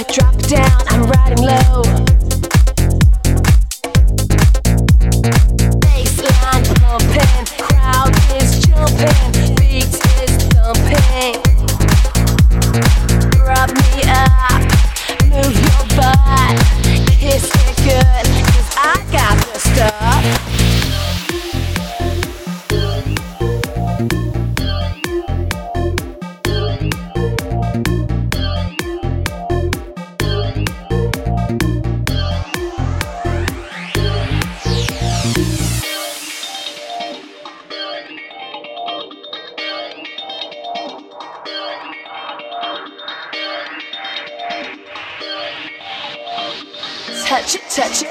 I drop down. Touch it, touch it.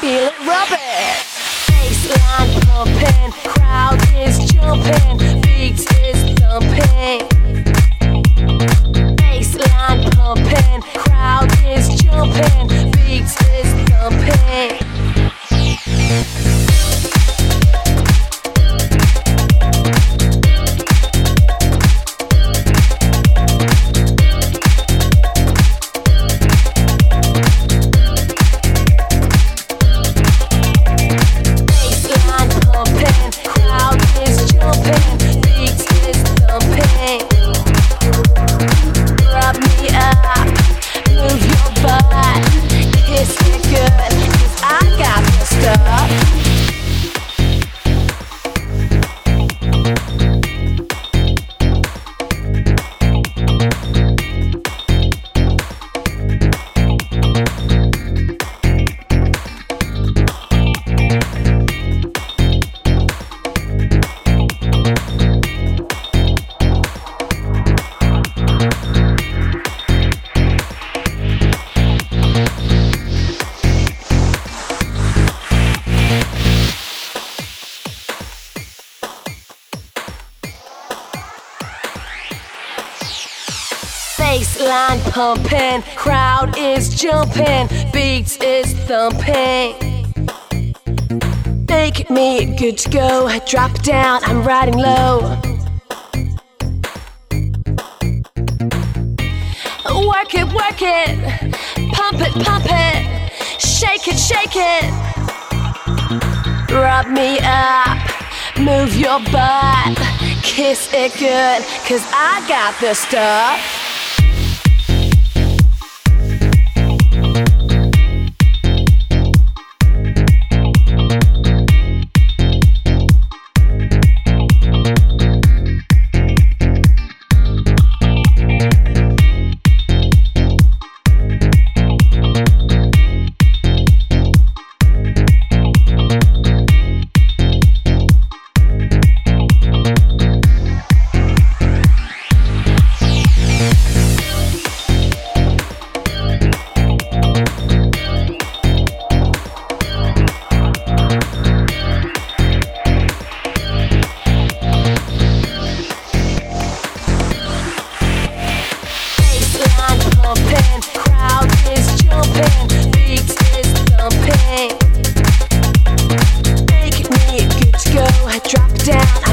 Feel it, rub it. Bassline pumping, crowd is jumping, Bassline pumping, crowd is jumping, beats is thumping. Make me good to go, drop down, I'm riding low. Work it, work it, pump it, pump it, shake it, shake it. Rub me up, move your butt, kiss it good, cause I got the stuff. Down.